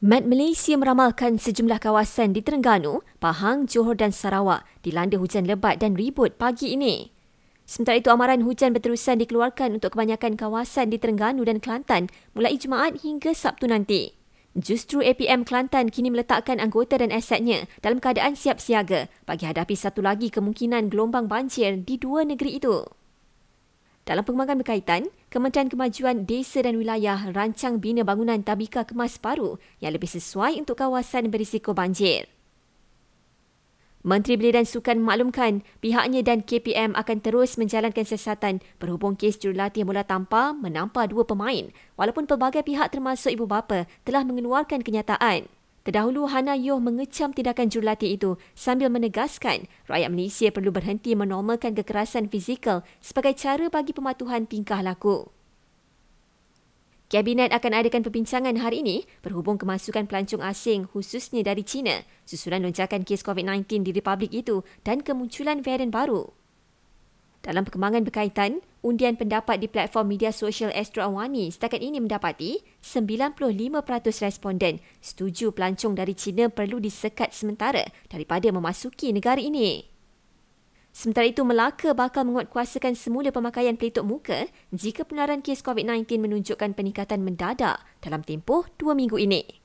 Met Malaysia meramalkan sejumlah kawasan di Terengganu, Pahang, Johor dan Sarawak dilanda hujan lebat dan ribut pagi ini. Sementara itu, amaran hujan berterusan dikeluarkan untuk kebanyakan kawasan di Terengganu dan Kelantan mulai Jumaat hingga Sabtu nanti. Justru APM Kelantan kini meletakkan anggota dan asetnya dalam keadaan siap siaga bagi hadapi satu lagi kemungkinan gelombang banjir di dua negeri itu. Dalam pengembangan berkaitan, Kementerian Kemajuan Desa dan Wilayah rancang bina bangunan tabika kemas baru yang lebih sesuai untuk kawasan berisiko banjir. Menteri Belia dan Sukan memaklumkan pihaknya dan KPM akan terus menjalankan siasatan berhubung kes jurulatih mula tanpa menampak dua pemain walaupun pelbagai pihak termasuk ibu bapa telah mengeluarkan kenyataan. Terdahulu, Hana Yoh mengecam tindakan jurulatih itu sambil menegaskan rakyat Malaysia perlu berhenti menormalkan kekerasan fizikal sebagai cara bagi pematuhan tingkah laku. Kabinet akan adakan perbincangan hari ini berhubung kemasukan pelancong asing khususnya dari China susulan lonjakan kes COVID-19 di Republik itu dan kemunculan varian baru. Dalam perkembangan berkaitan, undian pendapat di platform media sosial Astro Awani setakat ini mendapati 95% responden setuju pelancong dari China perlu disekat sementara daripada memasuki negara ini. Sementara itu, Melaka bakal menguatkuasakan semula pemakaian pelitup muka jika penularan kes COVID-19 menunjukkan peningkatan mendadak dalam tempoh dua minggu ini.